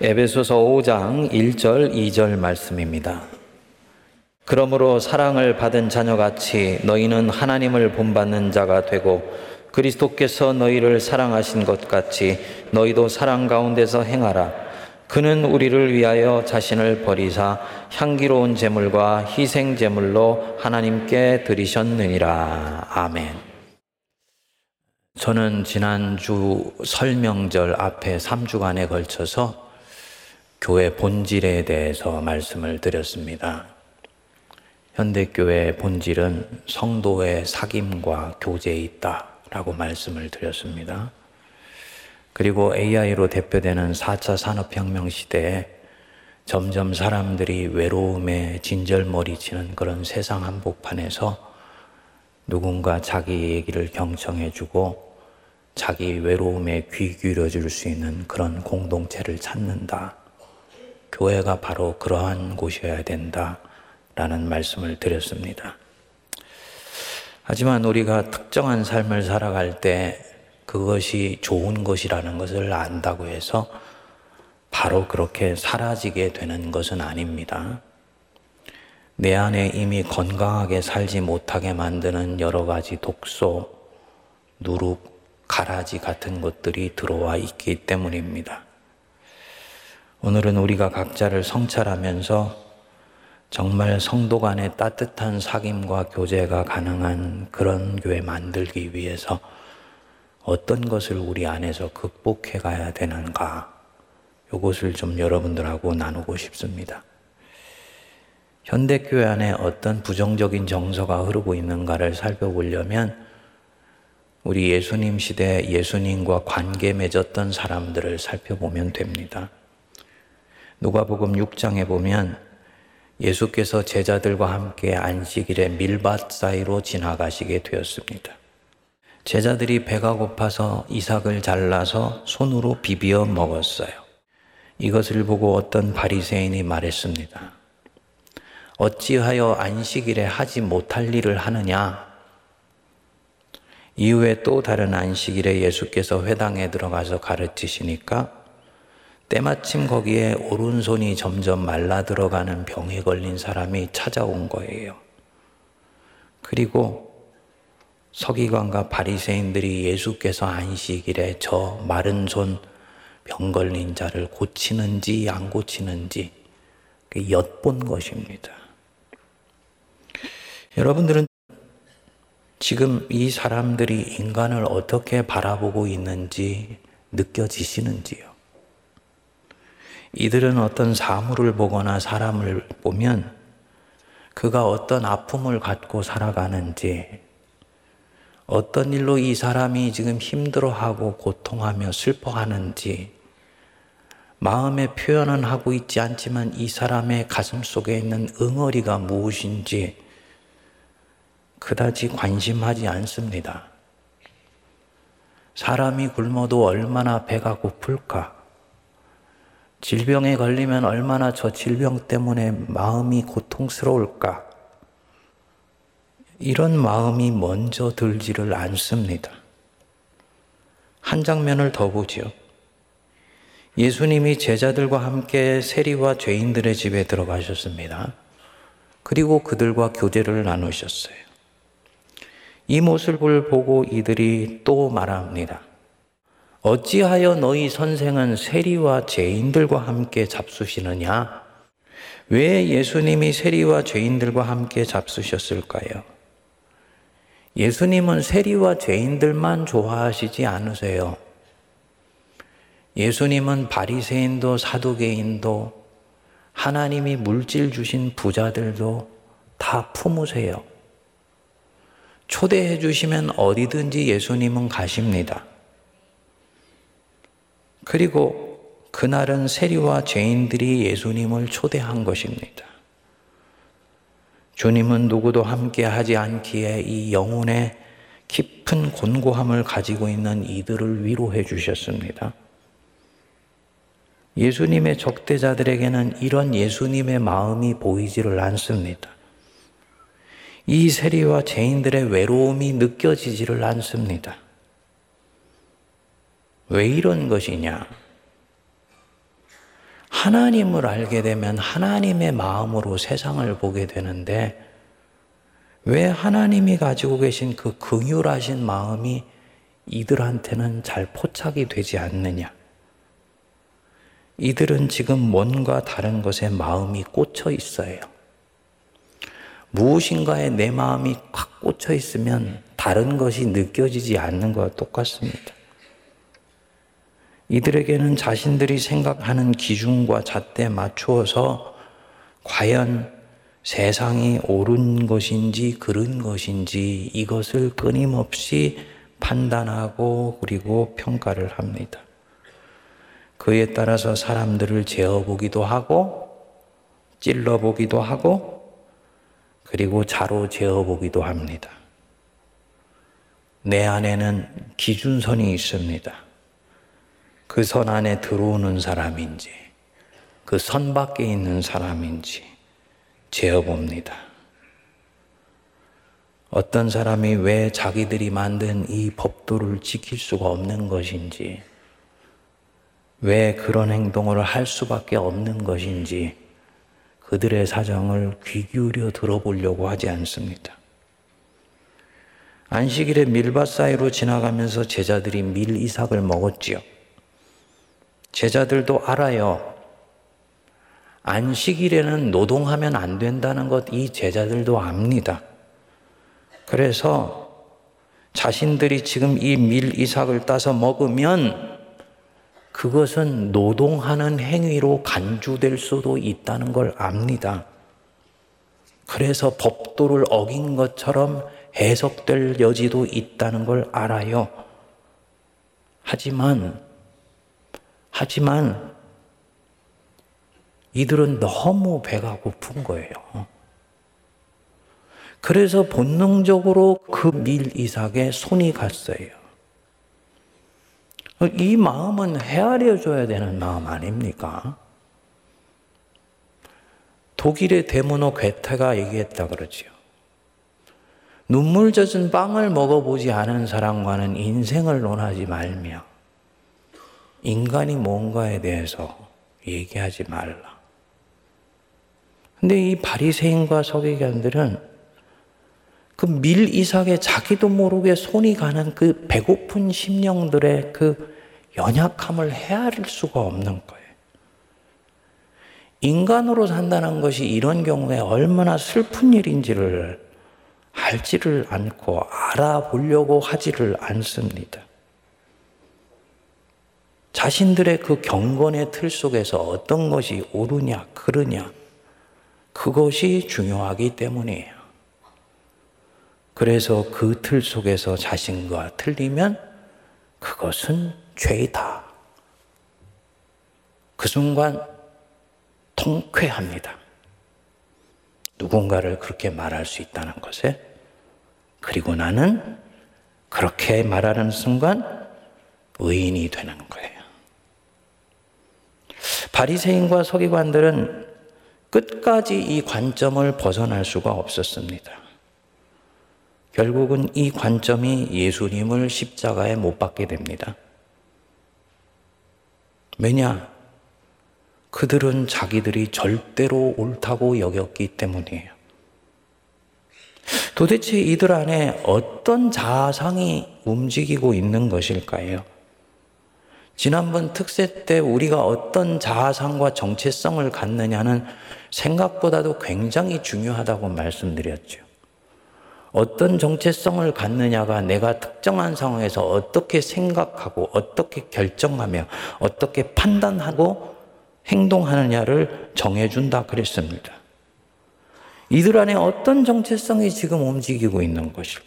에베소서 5장 1절 2절 말씀입니다. 그러므로 사랑을 받은 자녀같이 너희는 하나님을 본받는 자가 되고 그리스도께서 너희를 사랑하신 것 같이 너희도 사랑 가운데서 행하라. 그는 우리를 위하여 자신을 버리사 향기로운 제물과 희생 제물로 하나님께 드리셨느니라. 아멘. 저는 지난주 설명절 앞에 3주간에 걸쳐서 교회 본질에 대해서 말씀을 드렸습니다. 현대교회 본질은 성도의 사귐과 교제에 있다라고 말씀을 드렸습니다. 그리고 AI로 대표되는 4차 산업혁명 시대에 점점 사람들이 외로움에 진절머리치는 그런 세상 한복판에서 누군가 자기 얘기를 경청해주고 자기 외로움에 귀 기울여줄 수 있는 그런 공동체를 찾는다. 교회가 바로 그러한 곳이어야 된다라는 말씀을 드렸습니다. 하지만 우리가 특정한 삶을 살아갈 때 그것이 좋은 것이라는 것을 안다고 해서 바로 그렇게 사라지게 되는 것은 아닙니다. 내 안에 이미 건강하게 살지 못하게 만드는 여러 가지 독소, 누룩, 가라지 같은 것들이 들어와 있기 때문입니다. 오늘은 우리가 각자를 성찰하면서 정말 성도 간의 따뜻한 사귐과 교제가 가능한 그런 교회 만들기 위해서 어떤 것을 우리 안에서 극복해 가야 되는가, 이것을 좀 여러분들하고 나누고 싶습니다. 현대교회 안에 어떤 부정적인 정서가 흐르고 있는가를 살펴보려면 우리 예수님 시대 예수님과 관계 맺었던 사람들을 살펴보면 됩니다. 누가복음 6장에 보면 예수께서 제자들과 함께 안식일에 밀밭 사이로 지나가시게 되었습니다. 제자들이 배가 고파서 이삭을 잘라서 손으로 비비어 먹었어요. 이것을 보고 어떤 바리새인이 말했습니다. 어찌하여 안식일에 하지 못할 일을 하느냐? 이후에 또 다른 안식일에 예수께서 회당에 들어가서 가르치시니까 때마침 거기에 오른손이 점점 말라 들어가는 병에 걸린 사람이 찾아온 거예요. 그리고 서기관과 바리새인들이 예수께서 안식일에 저 마른 손 병 걸린 자를 고치는지 안 고치는지 그 엿본 것입니다. 여러분들은 지금 이 사람들이 인간을 어떻게 바라보고 있는지 느껴지시는지요? 이들은 어떤 사물을 보거나 사람을 보면 그가 어떤 아픔을 갖고 살아가는지, 어떤 일로 이 사람이 지금 힘들어하고 고통하며 슬퍼하는지, 마음의 표현은 하고 있지 않지만 이 사람의 가슴 속에 있는 응어리가 무엇인지 그다지 관심하지 않습니다. 사람이 굶어도 얼마나 배가 고플까? 질병에 걸리면 얼마나 저 질병 때문에 마음이 고통스러울까? 이런 마음이 먼저 들지를 않습니다. 한 장면을 더 보지요. 예수님이 제자들과 함께 세리와 죄인들의 집에 들어가셨습니다. 그리고 그들과 교제를 나누셨어요. 이 모습을 보고 이들이 또 말합니다. 어찌하여 너희 선생은 세리와 죄인들과 함께 잡수시느냐? 왜 예수님이 세리와 죄인들과 함께 잡수셨을까요? 예수님은 세리와 죄인들만 좋아하시지 않으세요. 예수님은 바리새인도 사두개인도 하나님이 물질 주신 부자들도 다 품으세요. 초대해 주시면 어디든지 예수님은 가십니다. 그리고 그날은 세리와 죄인들이 예수님을 초대한 것입니다. 주님은 누구도 함께 하지 않기에 이 영혼의 깊은 곤고함을 가지고 있는 이들을 위로해 주셨습니다. 예수님의 적대자들에게는 이런 예수님의 마음이 보이지를 않습니다. 이 세리와 죄인들의 외로움이 느껴지지를 않습니다. 왜 이런 것이냐? 하나님을 알게 되면 하나님의 마음으로 세상을 보게 되는데 왜 하나님이 가지고 계신 그 긍휼하신 마음이 이들한테는 잘 포착이 되지 않느냐? 이들은 지금 뭔가 다른 것에 마음이 꽂혀 있어요. 무엇인가에 내 마음이 꽉 꽂혀 있으면 다른 것이 느껴지지 않는 것과 똑같습니다. 이들에게는 자신들이 생각하는 기준과 잣대에 맞추어서 과연 세상이 옳은 것인지 그른 것인지 이것을 끊임없이 판단하고 그리고 평가를 합니다. 그에 따라서 사람들을 재어보기도 하고 찔러보기도 하고 그리고 자로 재어보기도 합니다. 내 안에는 기준선이 있습니다. 그 선 안에 들어오는 사람인지 그 선 밖에 있는 사람인지 재어봅니다. 어떤 사람이 왜 자기들이 만든 이 법도를 지킬 수가 없는 것인지, 왜 그런 행동을 할 수밖에 없는 것인지, 그들의 사정을 귀 기울여 들어보려고 하지 않습니다. 안식일에 밀밭 사이로 지나가면서 제자들이 밀 이삭을 먹었지요. 제자들도 알아요. 안식일에는 노동하면 안 된다는 것 이 제자들도 압니다. 그래서 자신들이 지금 이 밀 이삭을 따서 먹으면 그것은 노동하는 행위로 간주될 수도 있다는 걸 압니다. 그래서 법도를 어긴 것처럼 해석될 여지도 있다는 걸 알아요. 하지만, 하지만 이들은 너무 배가 고픈 거예요. 그래서 본능적으로 그 밀 이삭에 손이 갔어요. 이 마음은 헤아려 줘야 되는 마음 아닙니까? 독일의 데모노 괴테가 얘기했다 그러지요. 눈물 젖은 빵을 먹어보지 않은 사람과는 인생을 논하지 말며 인간이 뭔가에 대해서 얘기하지 말라. 근데 이 바리새인과 서기관들은 그 밀 이삭에 자기도 모르게 손이 가는 그 배고픈 심령들의 그 연약함을 헤아릴 수가 없는 거예요. 인간으로 산다는 것이 이런 경우에 얼마나 슬픈 일인지를 알지를 않고 알아보려고 하지를 않습니다. 자신들의 그 경건의 틀 속에서 어떤 것이 옳으냐, 그르냐, 그것이 중요하기 때문이에요. 그래서 그 틀 속에서 자신과 틀리면 그것은 죄이다. 그 순간 통쾌합니다. 누군가를 그렇게 말할 수 있다는 것에 그리고 나는 그렇게 말하는 순간 의인이 되는 거예요. 바리새인과 서기관들은 끝까지 이 관점을 벗어날 수가 없었습니다. 결국은 이 관점이 예수님을 십자가에 못 박게 됩니다. 왜냐? 그들은 자기들이 절대로 옳다고 여겼기 때문이에요. 도대체 이들 안에 어떤 자상이 움직이고 있는 것일까요? 지난번 특세 때 우리가 어떤 자아상과 정체성을 갖느냐는 생각보다도 굉장히 중요하다고 말씀드렸죠. 어떤 정체성을 갖느냐가 내가 특정한 상황에서 어떻게 생각하고 어떻게 결정하며 어떻게 판단하고 행동하느냐를 정해준다 그랬습니다. 이들 안에 어떤 정체성이 지금 움직이고 있는 것일까?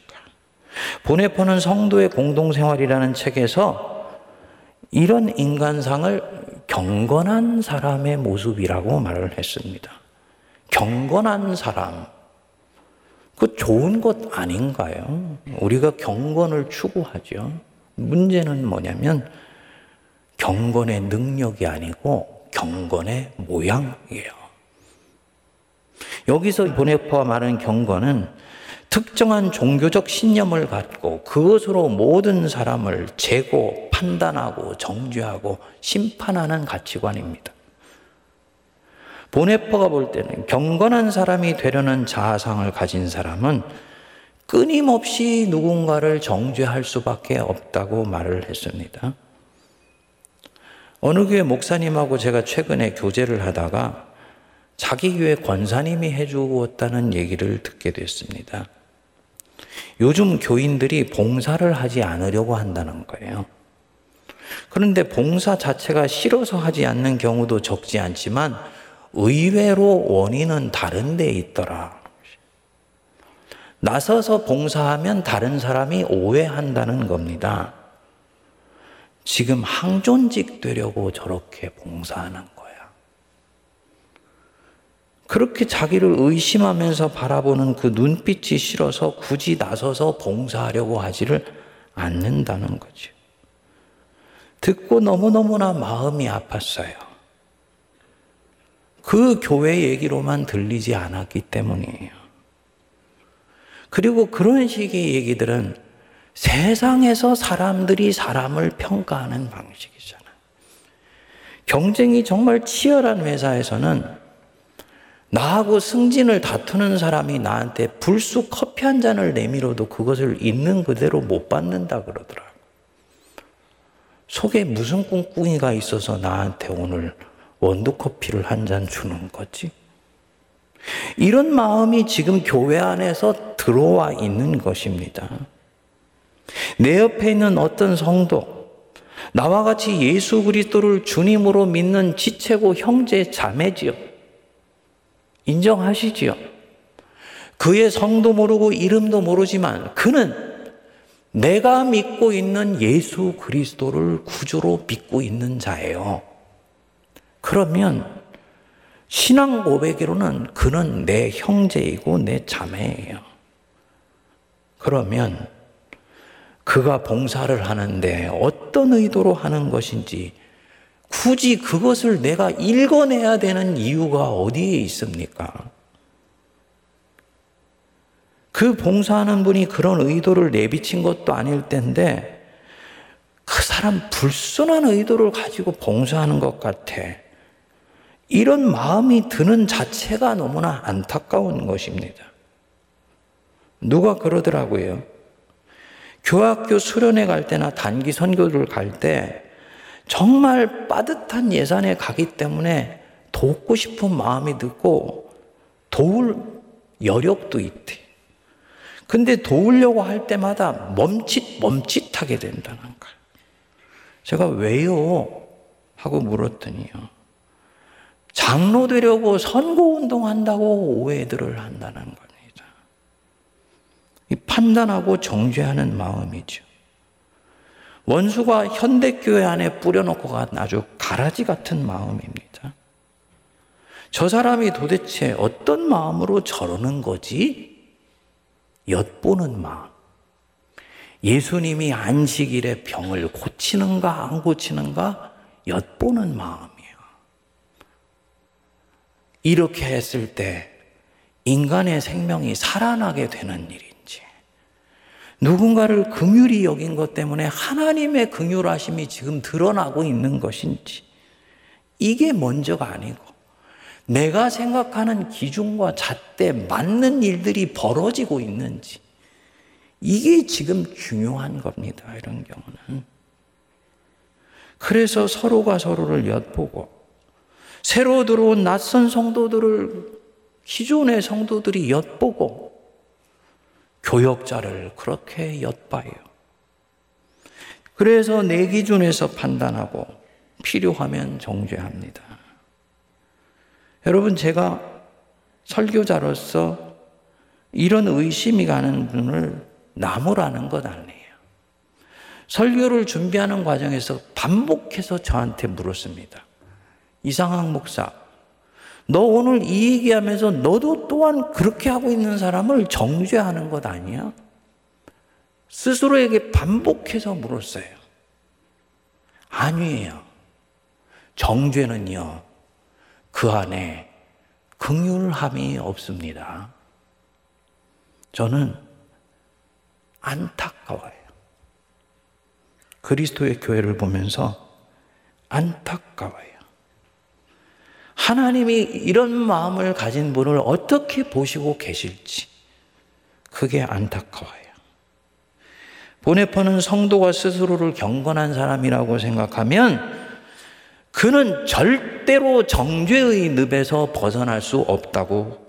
보내포는 성도의 공동생활이라는 책에서 이런 인간상을 경건한 사람의 모습이라고 말을 했습니다. 경건한 사람. 그 좋은 것 아닌가요? 우리가 경건을 추구하죠. 문제는 뭐냐면 경건의 능력이 아니고 경건의 모양이에요. 여기서 보네포가 말하는 경건은 특정한 종교적 신념을 갖고 그것으로 모든 사람을 재고 판단하고 정죄하고 심판하는 가치관입니다. 보네퍼가 볼 때는 경건한 사람이 되려는 자아상을 가진 사람은 끊임없이 누군가를 정죄할 수밖에 없다고 말을 했습니다. 어느 교회 목사님하고 제가 최근에 교제를 하다가 자기 교회 권사님이 해주었다는 얘기를 듣게 됐습니다. 요즘 교인들이 봉사를 하지 않으려고 한다는 거예요. 그런데 봉사 자체가 싫어서 하지 않는 경우도 적지 않지만 의외로 원인은 다른 데 있더라. 나서서 봉사하면 다른 사람이 오해한다는 겁니다. 지금 항존직 되려고 저렇게 봉사하는. 그렇게 자기를 의심하면서 바라보는 그 눈빛이 싫어서 굳이 나서서 봉사하려고 하지를 않는다는 거죠. 듣고 너무너무나 마음이 아팠어요. 그 교회 얘기로만 들리지 않았기 때문이에요. 그리고 그런 식의 얘기들은 세상에서 사람들이 사람을 평가하는 방식이잖아요. 경쟁이 정말 치열한 회사에서는 나하고 승진을 다투는 사람이 나한테 불쑥 커피 한 잔을 내밀어도 그것을 있는 그대로 못 받는다 그러더라. 속에 무슨 꿍꿍이가 있어서 나한테 오늘 원두 커피를 한 잔 주는 거지? 이런 마음이 지금 교회 안에서 들어와 있는 것입니다. 내 옆에 있는 어떤 성도, 나와 같이 예수 그리스도를 주님으로 믿는 지체고 형제 자매지요. 인정하시지요. 그의 성도 모르고 이름도 모르지만 그는 내가 믿고 있는 예수 그리스도를 구주로 믿고 있는 자예요. 그러면 신앙 고백으로는 그는 내 형제이고 내 자매예요. 그러면 그가 봉사를 하는데 어떤 의도로 하는 것인지 굳이 그것을 내가 읽어내야 되는 이유가 어디에 있습니까? 그 봉사하는 분이 그런 의도를 내비친 것도 아닐 텐데 그 사람 불순한 의도를 가지고 봉사하는 것 같아. 이런 마음이 드는 자체가 너무나 안타까운 것입니다. 누가 그러더라고요. 교학교 수련회 갈 때나 단기 선교를 갈 때 정말 빠듯한 예산에 가기 때문에 돕고 싶은 마음이 듣고 도울 여력도 있대. 근데 도우려고 할 때마다 멈칫, 멈칫하게 된다는 거예요. 제가 왜요? 하고 물었더니요. 장로 되려고 선거운동 한다고 오해들을 한다는 겁니다. 이 판단하고 정죄하는 마음이죠. 원수가 현대교회 안에 뿌려놓고 간 아주 가라지 같은 마음입니다. 저 사람이 도대체 어떤 마음으로 저러는 거지? 엿보는 마음. 예수님이 안식일에 병을 고치는가 안 고치는가 엿보는 마음이에요. 이렇게 했을 때 인간의 생명이 살아나게 되는 일인지 누군가를 긍휼히 여긴 것 때문에 하나님의 긍휼하심이 지금 드러나고 있는 것인지 이게 먼저가 아니고 내가 생각하는 기준과 잣대 맞는 일들이 벌어지고 있는지 이게 지금 중요한 겁니다. 이런 경우는. 그래서 서로가 서로를 엿보고 새로 들어온 낯선 성도들을 기존의 성도들이 엿보고 교역자를 그렇게 엿봐요. 그래서 내 기준에서 판단하고 필요하면 정죄합니다. 여러분, 제가 설교자로서 이런 의심이 가는 분을 나무라는 것 아니에요. 설교를 준비하는 과정에서 반복해서 저한테 물었습니다. 이상학 목사, 너 오늘 이 얘기하면서 너도 또한 그렇게 하고 있는 사람을 정죄하는 것 아니야? 스스로에게 반복해서 물었어요. 아니에요. 정죄는요, 그 안에 긍휼함이 없습니다. 저는 안타까워요. 그리스도의 교회를 보면서 안타까워요. 하나님이 이런 마음을 가진 분을 어떻게 보시고 계실지 그게 안타까워요. 보네퍼는 성도가 스스로를 경건한 사람이라고 생각하면 그는 절대로 정죄의 늪에서 벗어날 수 없다고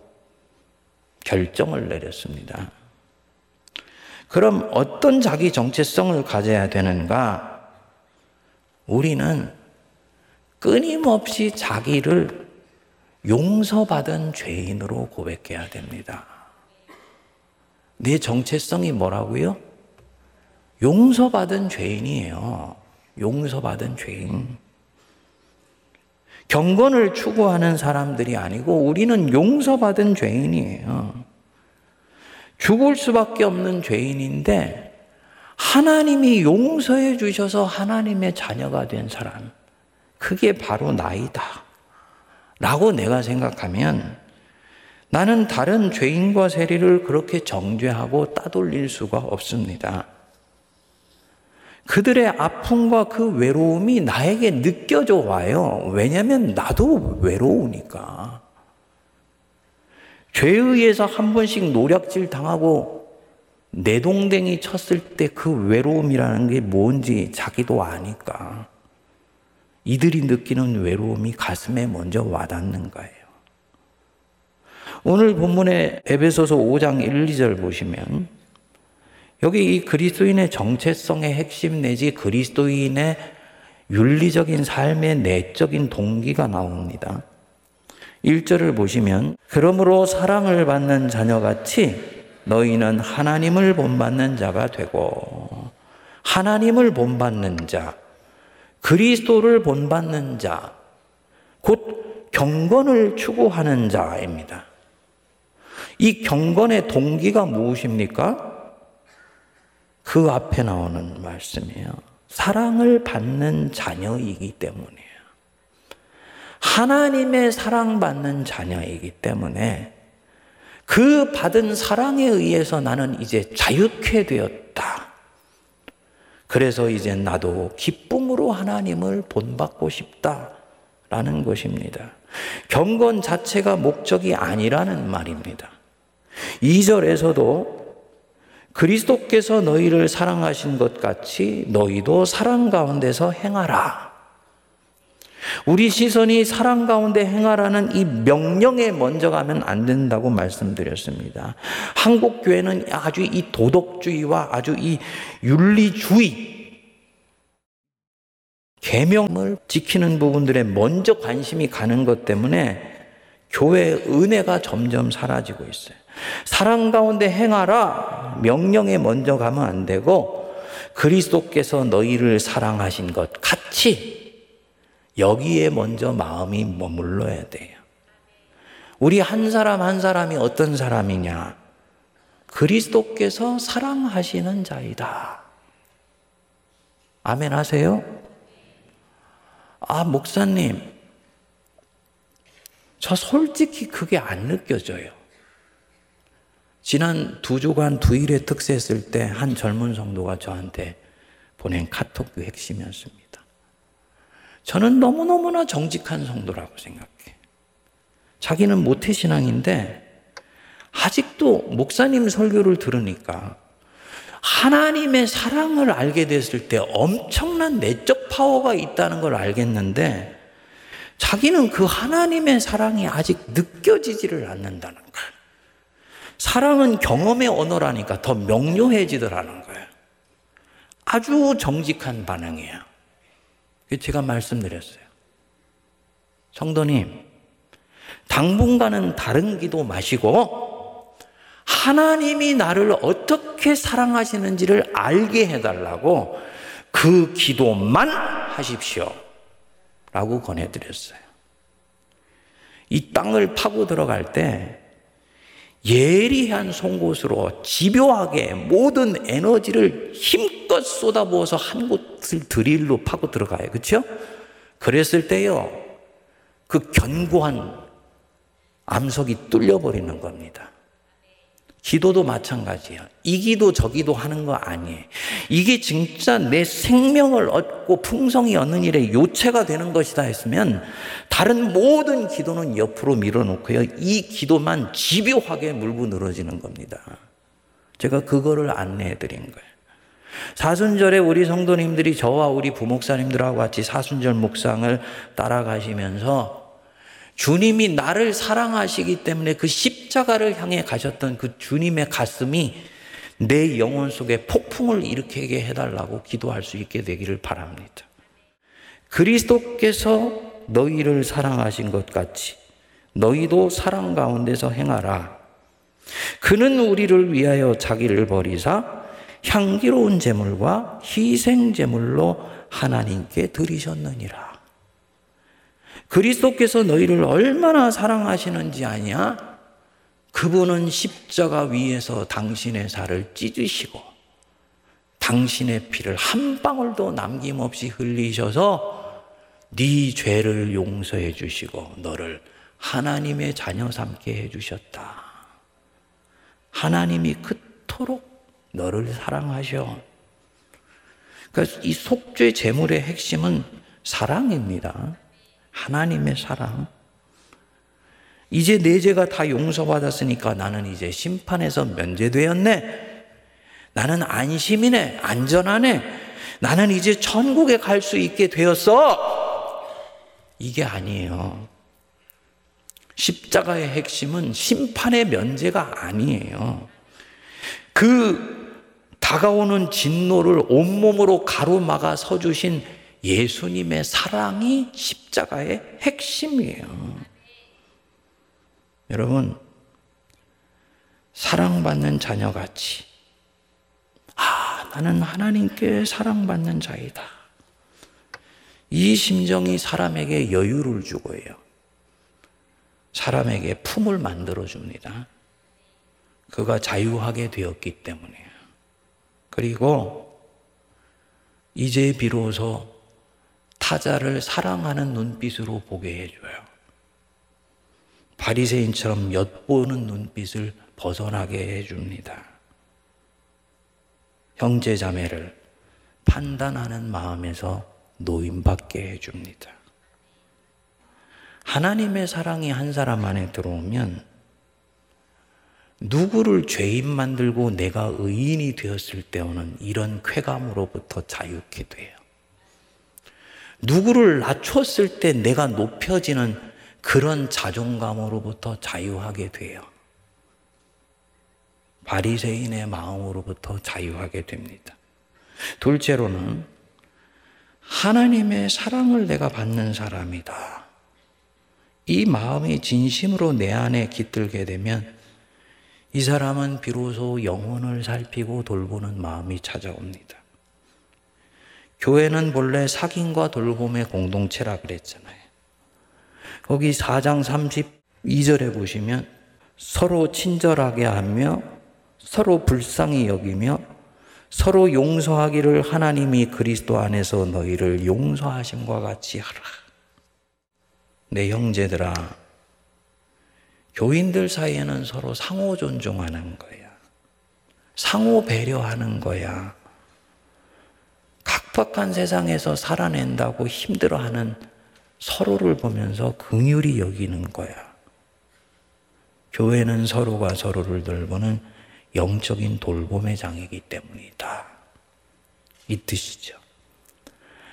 결정을 내렸습니다. 그럼 어떤 자기 정체성을 가져야 되는가? 우리는 끊임없이 자기를 용서받은 죄인으로 고백해야 됩니다. 내 정체성이 뭐라고요? 용서받은 죄인이에요. 용서받은 죄인. 경건을 추구하는 사람들이 아니고 우리는 용서받은 죄인이에요. 죽을 수밖에 없는 죄인인데 하나님이 용서해 주셔서 하나님의 자녀가 된 사람. 그게 바로 나이다. 라고 내가 생각하면 나는 다른 죄인과 세리를 그렇게 정죄하고 따돌릴 수가 없습니다. 그들의 아픔과 그 외로움이 나에게 느껴져 와요. 왜냐면 나도 외로우니까. 죄에 의해서 한 번씩 노략질 당하고 내동댕이 쳤을 때 그 외로움이라는 게 뭔지 자기도 아니까. 이들이 느끼는 외로움이 가슴에 먼저 와닿는 거예요. 오늘 본문의 에베소서 5장 1, 2절 보시면 여기 이 그리스도인의 정체성의 핵심 내지 그리스도인의 윤리적인 삶의 내적인 동기가 나옵니다. 1절을 보시면 그러므로 사랑을 받는 자녀같이 너희는 하나님을 본받는 자가 되고 하나님을 본받는 자 그리스도를 본받는 자 곧 경건을 추구하는 자입니다. 이 경건의 동기가 무엇입니까? 그 앞에 나오는 말씀이에요. 사랑을 받는 자녀이기 때문이에요. 하나님의 사랑받는 자녀이기 때문에 그 받은 사랑에 의해서 나는 이제 자유케 되었다. 그래서 이제 나도 기쁨으로 하나님을 본받고 싶다라는 것입니다. 경건 자체가 목적이 아니라는 말입니다. 2절에서도 그리스도께서 너희를 사랑하신 것 같이 너희도 사랑 가운데서 행하라. 우리 시선이 사랑 가운데 행하라는 이 명령에 먼저 가면 안 된다고 말씀드렸습니다. 한국 교회는 아주 이 도덕주의와 아주 이 윤리주의 계명을 지키는 부분들에 먼저 관심이 가는 것 때문에 교회의 은혜가 점점 사라지고 있어요. 사랑 가운데 행하라 명령에 먼저 가면 안 되고 그리스도께서 너희를 사랑하신 것 같이 여기에 먼저 마음이 머물러야 돼요. 우리 한 사람 한 사람이 어떤 사람이냐? 그리스도께서 사랑하시는 자이다. 아멘 하세요? 아, 목사님. 저 솔직히 그게 안 느껴져요. 지난 두 주간 두일에 특세했을 때 한 젊은 성도가 저한테 보낸 카톡 그 핵심이었습니다. 저는 너무너무나 정직한 성도라고 생각해. 자기는 모태신앙인데 아직도 목사님 설교를 들으니까 하나님의 사랑을 알게 됐을 때 엄청난 내적 파워가 있다는 걸 알겠는데 자기는 그 하나님의 사랑이 아직 느껴지지를 않는다는 거예요. 사랑은 경험의 언어라니까 더 명료해지더라는 거예요. 아주 정직한 반응이에요. 제가 말씀드렸어요. 성도님, 당분간은 다른 기도 마시고 하나님이 나를 어떻게 사랑하시는지를 알게 해달라고 그 기도만 하십시오. 라고 권해드렸어요. 이 땅을 파고 들어갈 때 예리한 송곳으로 집요하게 모든 에너지를 힘껏 쏟아부어서 한 곳을 드릴로 파고 들어가요. 그렇죠? 그랬을 때요. 그 견고한 암석이 뚫려버리는 겁니다. 기도도 마찬가지야. 이 기도 저 기도 하는 거 아니에요. 이게 진짜 내 생명을 얻고 풍성이 얻는 일에 요체가 되는 것이다 했으면 다른 모든 기도는 옆으로 밀어놓고요. 이 기도만 집요하게 물고 늘어지는 겁니다. 제가 그거를 안내해 드린 거예요. 사순절에 우리 성도님들이 저와 우리 부목사님들하고 같이 사순절 묵상을 따라가시면서 주님이 나를 사랑하시기 때문에 그 십자가를 향해 가셨던 그 주님의 가슴이 내 영혼 속에 폭풍을 일으키게 해달라고 기도할 수 있게 되기를 바랍니다. 그리스도께서 너희를 사랑하신 것 같이 너희도 사랑 가운데서 행하라. 그는 우리를 위하여 자기를 버리사 향기로운 제물과 희생 제물로 하나님께 드리셨느니라. 그리스도께서 너희를 얼마나 사랑하시는지 아냐? 그분은 십자가 위에서 당신의 살을 찢으시고 당신의 피를 한 방울도 남김없이 흘리셔서 네 죄를 용서해 주시고 너를 하나님의 자녀 삼게 해 주셨다. 하나님이 그토록 너를 사랑하셔. 그러니까 이 속죄 제물의 핵심은 사랑입니다. 하나님의 사랑. 이제 내 죄가 다 용서받았으니까 나는 이제 심판에서 면제되었네. 나는 안심이네. 안전하네. 나는 이제 천국에 갈 수 있게 되었어. 이게 아니에요. 십자가의 핵심은 심판의 면제가 아니에요. 그 다가오는 진노를 온몸으로 가로막아 서주신 예수님의 사랑이 십자가의 핵심이에요. 여러분, 사랑받는 자녀같이, 아, 나는 하나님께 사랑받는 자이다. 이 심정이 사람에게 여유를 주고요. 사람에게 품을 만들어 줍니다. 그가 자유하게 되었기 때문이에요. 그리고 이제 비로소 타자를 사랑하는 눈빛으로 보게 해줘요. 바리새인처럼 엿보는 눈빛을 벗어나게 해줍니다. 형제 자매를 판단하는 마음에서 노임받게 해줍니다. 하나님의 사랑이 한 사람 안에 들어오면 누구를 죄인 만들고 내가 의인이 되었을 때 오는 이런 쾌감으로부터 자유케 돼요. 누구를 낮췄을 때 내가 높여지는 그런 자존감으로부터 자유하게 돼요. 바리새인의 마음으로부터 자유하게 됩니다. 둘째로는 하나님의 사랑을 내가 받는 사람이다. 이 마음이 진심으로 내 안에 깃들게 되면 이 사람은 비로소 영혼을 살피고 돌보는 마음이 찾아옵니다. 교회는 본래 사귐과 돌봄의 공동체라 그랬잖아요. 거기 4장 32절에 보시면 서로 친절하게 하며 서로 불쌍히 여기며 서로 용서하기를 하나님이 그리스도 안에서 너희를 용서하심과 같이 하라. 내 형제들아, 교인들 사이에는 서로 상호 존중하는 거야. 상호 배려하는 거야. 각박한 세상에서 살아낸다고 힘들어하는 서로를 보면서 긍휼히 여기는 거야. 교회는 서로가 서로를 돌보는 영적인 돌봄의 장이기 때문이다. 이 뜻이죠.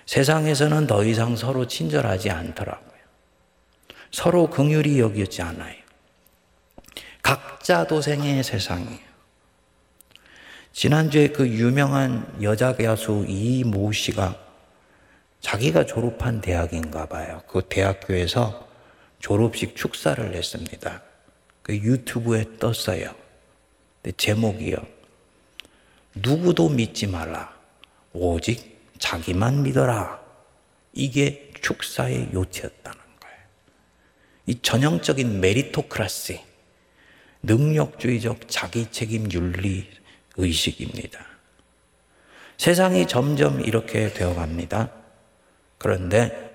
세상에서는 더 이상 서로 친절하지 않더라고요. 서로 긍휼히 여기지 않아요. 각자 도생의 세상이에요. 지난주에 그 유명한 여자 가수 이모 씨가 자기가 졸업한 대학인가 봐요. 그 대학교에서 졸업식 축사를 했습니다. 그 유튜브에 떴어요. 제목이요. 누구도 믿지 말라. 오직 자기만 믿어라. 이게 축사의 요체였다는 거예요. 이 전형적인 메리토크라시, 능력주의적 자기 책임 윤리 의식입니다. 세상이 점점 이렇게 되어 갑니다. 그런데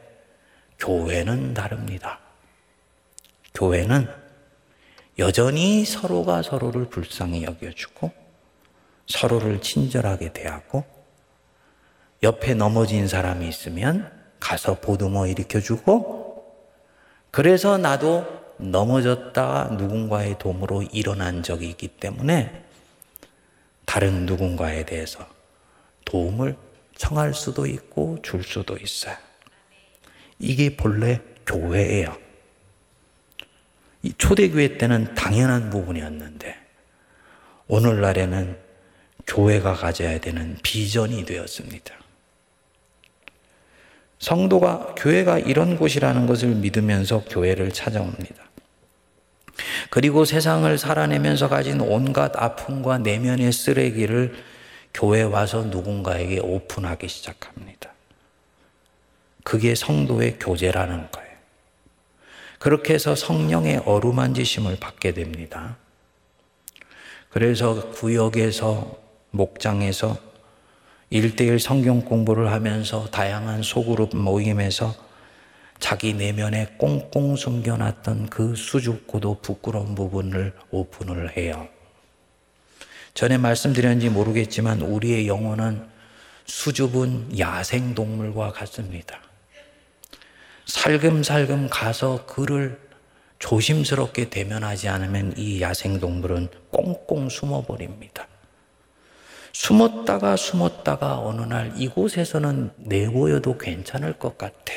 교회는 다릅니다. 교회는 여전히 서로가 서로를 불쌍히 여겨주고 서로를 친절하게 대하고 옆에 넘어진 사람이 있으면 가서 보듬어 일으켜주고 그래서 나도 넘어졌다 누군가의 도움으로 일어난 적이 있기 때문에 다른 누군가에 대해서 도움을 청할 수도 있고 줄 수도 있어요. 이게 본래 교회예요. 초대교회 때는 당연한 부분이었는데 오늘날에는 교회가 가져야 되는 비전이 되었습니다. 성도가 교회가 이런 곳이라는 것을 믿으면서 교회를 찾아옵니다. 그리고 세상을 살아내면서 가진 온갖 아픔과 내면의 쓰레기를 교회 와서 누군가에게 오픈하기 시작합니다. 그게 성도의 교제라는 거예요. 그렇게 해서 성령의 어루만지심을 받게 됩니다. 그래서 구역에서 목장에서 일대일 성경 공부를 하면서 다양한 소그룹 모임에서 자기 내면에 꽁꽁 숨겨놨던 그 수줍고도 부끄러운 부분을 오픈을 해요. 전에 말씀드렸는지 모르겠지만 우리의 영혼은 수줍은 야생 동물과 같습니다. 살금살금 가서 그를 조심스럽게 대면하지 않으면 이 야생 동물은 꽁꽁 숨어버립니다. 숨었다가 숨었다가 어느 날 이곳에서는 내보여도 괜찮을 것 같아.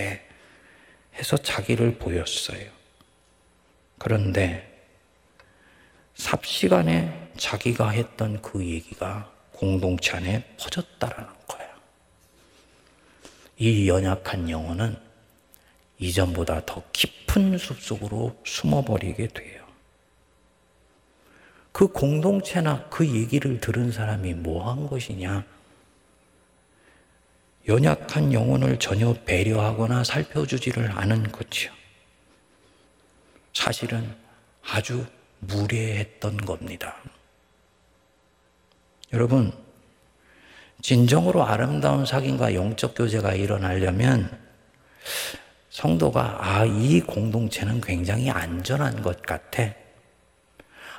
해서 자기를 보였어요. 그런데 삽시간에 자기가 했던 그 얘기가 공동체 안에 퍼졌다라는 거야. 이 연약한 영혼은 이전보다 더 깊은 숲속으로 숨어버리게 돼요. 그 공동체나 그 얘기를 들은 사람이 뭐 한 것이냐? 연약한 영혼을 전혀 배려하거나 살펴주지를 않은 거죠. 사실은 아주 무례했던 겁니다. 여러분, 진정으로 아름다운 사귐과 영적 교제가 일어나려면 성도가 아, 이 공동체는 굉장히 안전한 것 같아.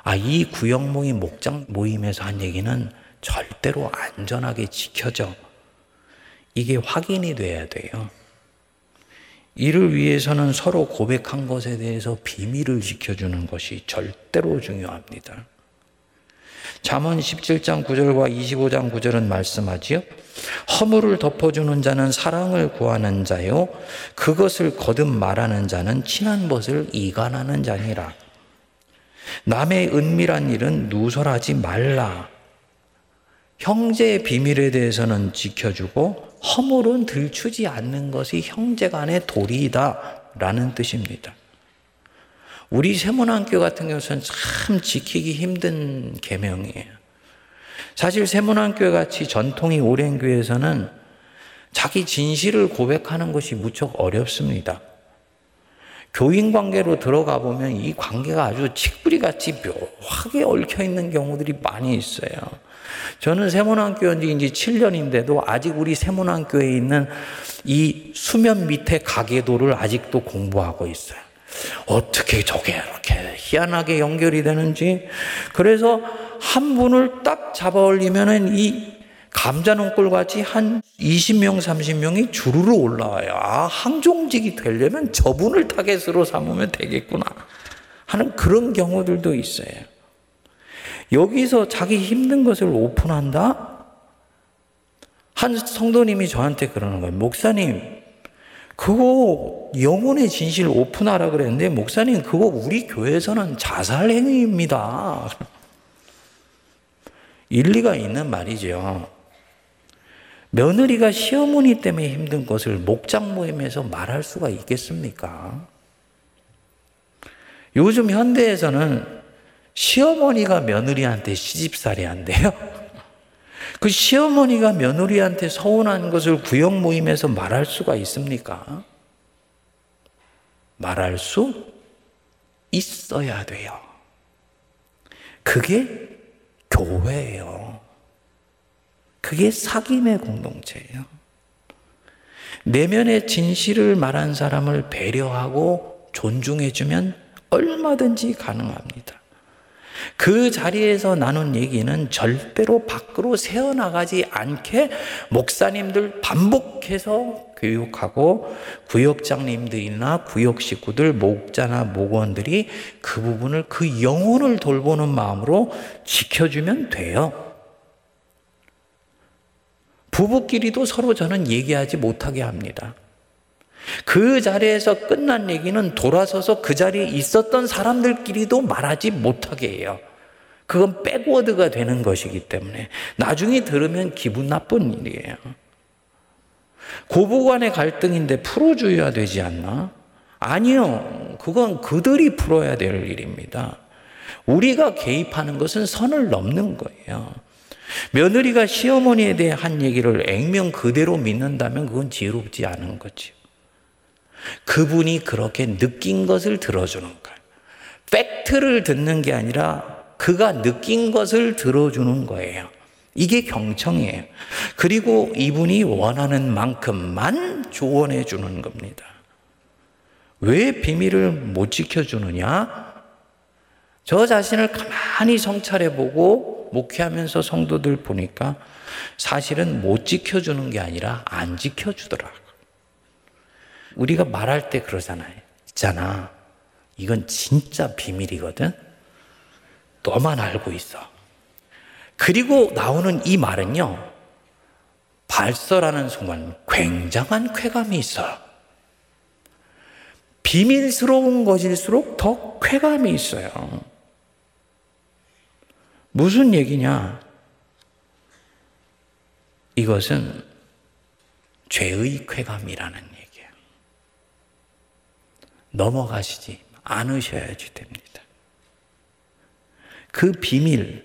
아, 이 구역 모임, 목장 모임에서 한 얘기는 절대로 안전하게 지켜져. 이게 확인이 돼야 돼요. 이를 위해서는 서로 고백한 것에 대해서 비밀을 지켜주는 것이 절대로 중요합니다. 잠언 17장 9절과 25장 9절은 말씀하지요. 허물을 덮어주는 자는 사랑을 구하는 자요. 그것을 거듭 말하는 자는 친한 것을 이간하는 자니라. 남의 은밀한 일은 누설하지 말라. 형제의 비밀에 대해서는 지켜주고 허물은 들추지 않는 것이 형제 간의 도리이다. 라는 뜻입니다. 우리 세문안교 같은 경우는 참 지키기 힘든 계명이에요. 사실 세문안교 같이 전통이 오랜 교회에서는 자기 진실을 고백하는 것이 무척 어렵습니다. 교인 관계로 들어가 보면 이 관계가 아주 칡뿌리 같이 묘하게 얽혀 있는 경우들이 많이 있어요. 저는 세문안교회 이제 7년인데도 아직 우리 세문안교회에 있는 이 수면 밑에 가계도를 아직도 공부하고 있어요. 어떻게 저게 이렇게 희한하게 연결이 되는지. 그래서 한 분을 딱 잡아 올리면은 이 감자농골 같이 한 20명, 30명이 주르르 올라와요. 아, 항종직이 되려면 저분을 타겟으로 삼으면 되겠구나. 하는 그런 경우들도 있어요. 여기서 자기 힘든 것을 오픈한다? 한 성도님이 저한테 그러는 거예요. 목사님, 그거 영혼의 진실 오픈하라 그랬는데, 목사님, 그거 우리 교회에서는 자살 행위입니다. 일리가 있는 말이죠. 며느리가 시어머니 때문에 힘든 것을 목장 모임에서 말할 수가 있겠습니까? 요즘 현대에서는 시어머니가 며느리한테 시집살이 한대요. 그 시어머니가 며느리한테 서운한 것을 구역 모임에서 말할 수가 있습니까? 말할 수 있어야 돼요. 그게 교회예요. 그게 사귐의 공동체예요. 내면의 진실을 말한 사람을 배려하고 존중해주면 얼마든지 가능합니다. 그 자리에서 나눈 얘기는 절대로 밖으로 새어나가지 않게 목사님들 반복해서 교육하고 구역장님들이나 구역 식구들, 목자나 목원들이 그 부분을 그 영혼을 돌보는 마음으로 지켜주면 돼요. 부부끼리도 서로 저는 얘기하지 못하게 합니다. 그 자리에서 끝난 얘기는 돌아서서 그 자리에 있었던 사람들끼리도 말하지 못하게 해요. 그건 백워드가 되는 것이기 때문에 나중에 들으면 기분 나쁜 일이에요. 고부 간의 갈등인데 풀어줘야 되지 않나? 아니요. 그건 그들이 풀어야 될 일입니다. 우리가 개입하는 것은 선을 넘는 거예요. 며느리가 시어머니에 대해 한 얘기를 액면 그대로 믿는다면 그건 지혜롭지 않은 거지. 그분이 그렇게 느낀 것을 들어주는 거예요. 팩트를 듣는 게 아니라 그가 느낀 것을 들어주는 거예요. 이게 경청이에요. 그리고 이분이 원하는 만큼만 조언해 주는 겁니다. 왜 비밀을 못 지켜주느냐? 저 자신을 가만히 성찰해 보고 목회하면서 성도들 보니까 사실은 못 지켜주는 게 아니라 안 지켜주더라고. 우리가 말할 때 그러잖아요. 있잖아. 이건 진짜 비밀이거든. 너만 알고 있어. 그리고 나오는 이 말은요. 발설하는 순간 굉장한 쾌감이 있어요. 비밀스러운 것일수록 더 쾌감이 있어요. 무슨 얘기냐? 이것은 죄의 쾌감이라는. 넘어가시지 않으셔야지 됩니다. 그 비밀,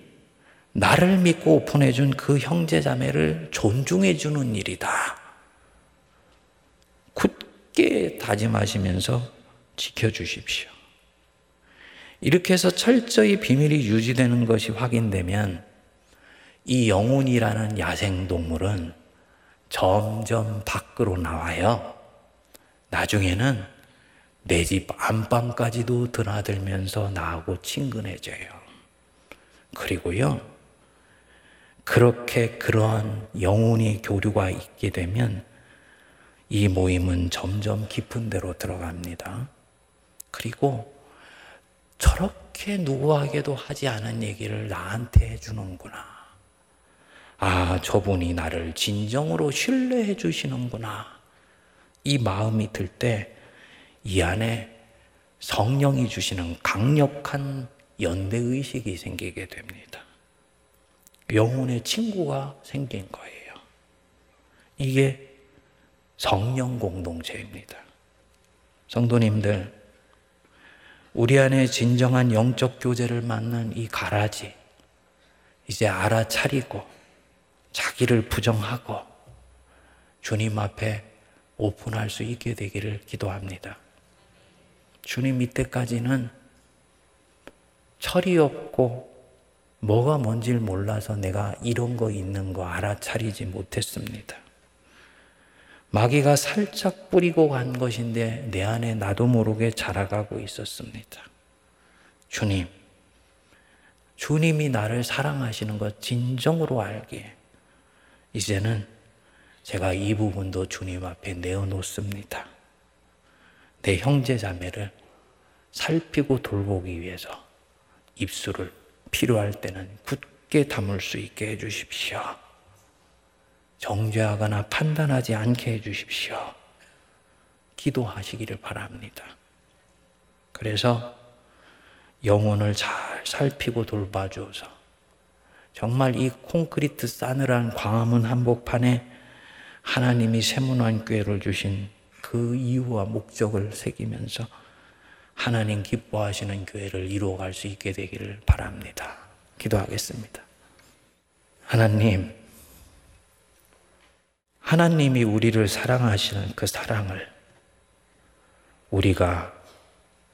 나를 믿고 오픈해준 그 형제 자매를 존중해주는 일이다. 굳게 다짐하시면서 지켜주십시오. 이렇게 해서 철저히 비밀이 유지되는 것이 확인되면 이 영혼이라는 야생동물은 점점 밖으로 나와요. 나중에는 내 집 안방까지도 드나들면서 나하고 친근해져요. 그리고요, 그렇게 그러한 영혼의 교류가 있게 되면 이 모임은 점점 깊은 데로 들어갑니다. 그리고 저렇게 누구에게도 하지 않은 얘기를 나한테 해주는구나. 아, 저분이 나를 진정으로 신뢰해 주시는구나. 이 마음이 들 때 이 안에 성령이 주시는 강력한 연대의식이 생기게 됩니다. 영혼의 친구가 생긴 거예요. 이게 성령 공동체입니다. 성도님들, 우리 안에 진정한 영적 교제를 만난 이 가라지, 이제 알아차리고, 자기를 부정하고, 주님 앞에 오픈할 수 있게 되기를 기도합니다. 주님 이때까지는 철이 없고, 뭐가 뭔지를 몰라서 내가 이런 거 있는 거 알아차리지 못했습니다. 마귀가 살짝 뿌리고 간 것인데 내 안에 나도 모르게 자라가고 있었습니다. 주님, 주님이 나를 사랑하시는 것 진정으로 알기에 이제는 제가 이 부분도 주님 앞에 내어놓습니다. 내 형제 자매를 살피고 돌보기 위해서 입술을 필요할 때는 굳게 담을 수 있게 해주십시오. 정죄하거나 판단하지 않게 해주십시오. 기도하시기를 바랍니다. 그래서 영혼을 잘 살피고 돌봐줘서 정말 이 콘크리트 싸늘한 광화문 한복판에 하나님이 세문안 교회를 주신 그 이유와 목적을 새기면서 하나님 기뻐하시는 교회를 이루어갈 수 있게 되기를 바랍니다. 기도하겠습니다. 하나님, 하나님이 우리를 사랑하시는 그 사랑을 우리가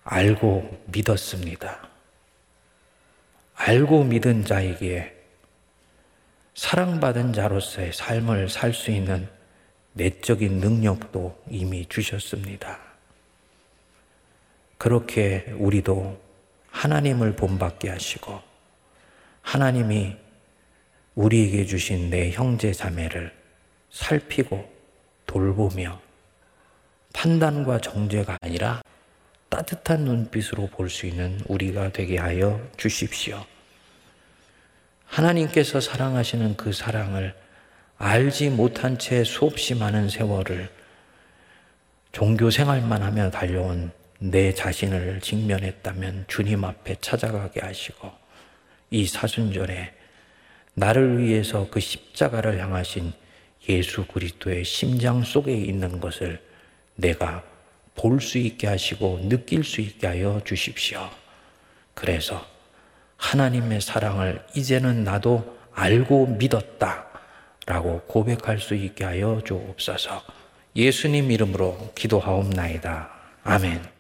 알고 믿었습니다. 알고 믿은 자에게 사랑받은 자로서의 삶을 살 수 있는 내적인 능력도 이미 주셨습니다. 그렇게 우리도 하나님을 본받게 하시고 하나님이 우리에게 주신 내 형제 자매를 살피고 돌보며 판단과 정죄가 아니라 따뜻한 눈빛으로 볼 수 있는 우리가 되게 하여 주십시오. 하나님께서 사랑하시는 그 사랑을 알지 못한 채 수없이 많은 세월을 종교 생활만 하며 달려온 내 자신을 직면했다면 주님 앞에 찾아가게 하시고 이 사순절에 나를 위해서 그 십자가를 향하신 예수 그리스도의 심장 속에 있는 것을 내가 볼 수 있게 하시고 느낄 수 있게 하여 주십시오. 그래서 하나님의 사랑을 이제는 나도 알고 믿었다 라고 고백할 수 있게 하여 주옵소서 예수님 이름으로 기도하옵나이다. 아멘.